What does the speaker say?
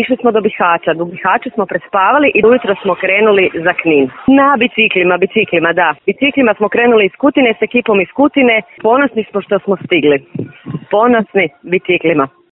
išli smo do Bihaća. Do Bihaća smo prespavali i ujutro smo krenuli za Knin. Na biciklima, biciklima, da. Biciklima smo krenuli iz Kutine s ekipom iz Kutine. Ponosni smo što smo stigli. Ponosni biciklima.